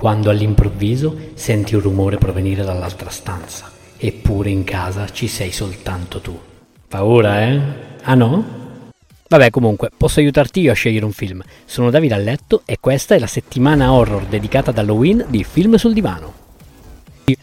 quando all'improvviso senti un rumore provenire dall'altra stanza. Eppure in casa ci sei soltanto tu. Paura, eh? Ah no? Vabbè, comunque, posso aiutarti io a scegliere un film. Sono Davide a letto e questa è la settimana horror dedicata ad Halloween di Film sul divano.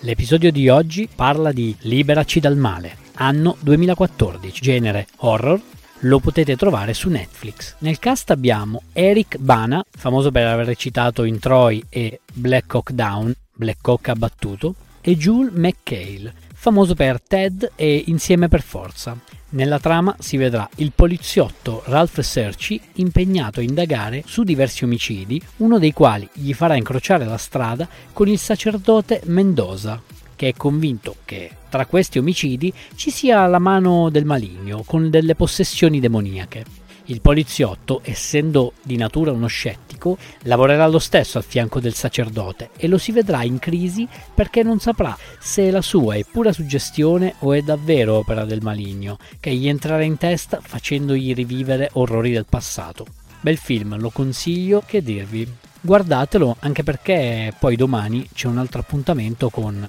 L'episodio di oggi parla di Liberaci dal male, anno 2014, genere horror. Lo potete trovare su Netflix. Nel cast abbiamo Eric Bana, famoso per aver recitato in Troy e Black Hawk Down, Black Hawk abbattuto, e Jule McHale, famoso per Ted e Insieme per Forza. Nella trama si vedrà il poliziotto Ralph Serci impegnato a indagare su diversi omicidi, uno dei quali gli farà incrociare la strada con il sacerdote Mendoza, che è convinto che tra questi omicidi ci sia la mano del maligno con delle possessioni demoniache. Il poliziotto, essendo di natura uno scettico, lavorerà lo stesso al fianco del sacerdote e lo si vedrà in crisi perché non saprà se la sua è pura suggestione o è davvero opera del maligno, che gli entrerà in testa facendogli rivivere orrori del passato. Bel film, lo consiglio, che dirvi. Guardatelo anche perché poi domani c'è un altro appuntamento con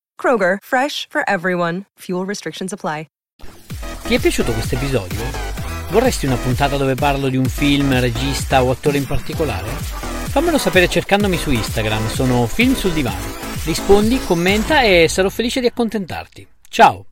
Kroger, fresh for everyone. Fuel restrictions apply. Ti è piaciuto questo episodio? Vorresti una puntata dove parlo di un film, regista o attore in particolare? Fammelo sapere cercandomi su Instagram, sono Film sul Divano. Rispondi, commenta e sarò felice di accontentarti. Ciao!